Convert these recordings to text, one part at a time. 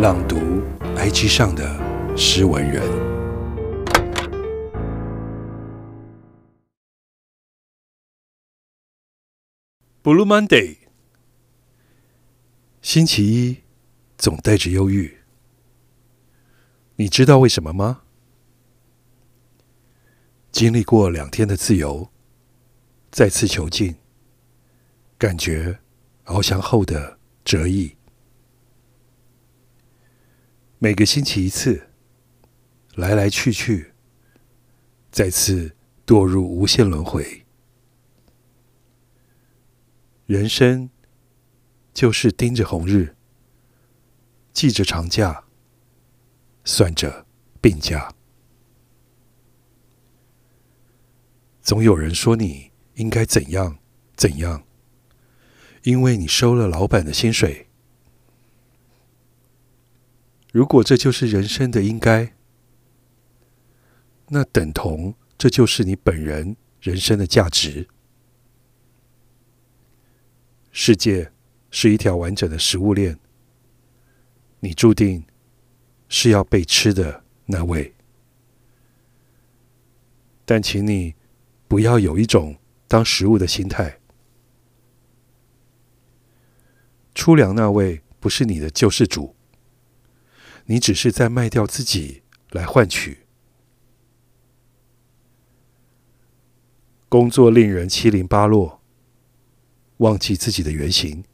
朗读 IG 上的诗文人。Blue Monday，星期一总带着忧郁，你知道为什么吗？经历过两天的自由，再次囚禁，感觉翱翔后的折翼。每个星期一次，来来去去，再次堕入无限轮回。人生就是盯着红日，记着长假，算着病假。总有人说你应该怎样怎样，因为你收了老板的薪水。如果这就是人生的应该，那等同这就是你本人人生的价值。世界是一条完整的食物链，你注定是要被吃的那位。但请你不要有一种当食物的心态。粗粮那位不是你的救世主。你只是在卖掉自己来换取。工作令人七零八落，忘记自己的原型，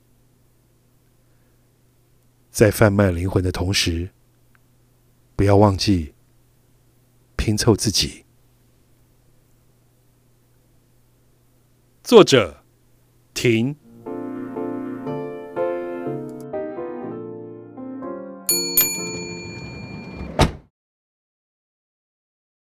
在贩卖灵魂的同时，不要忘记拼凑自己。作者：婷。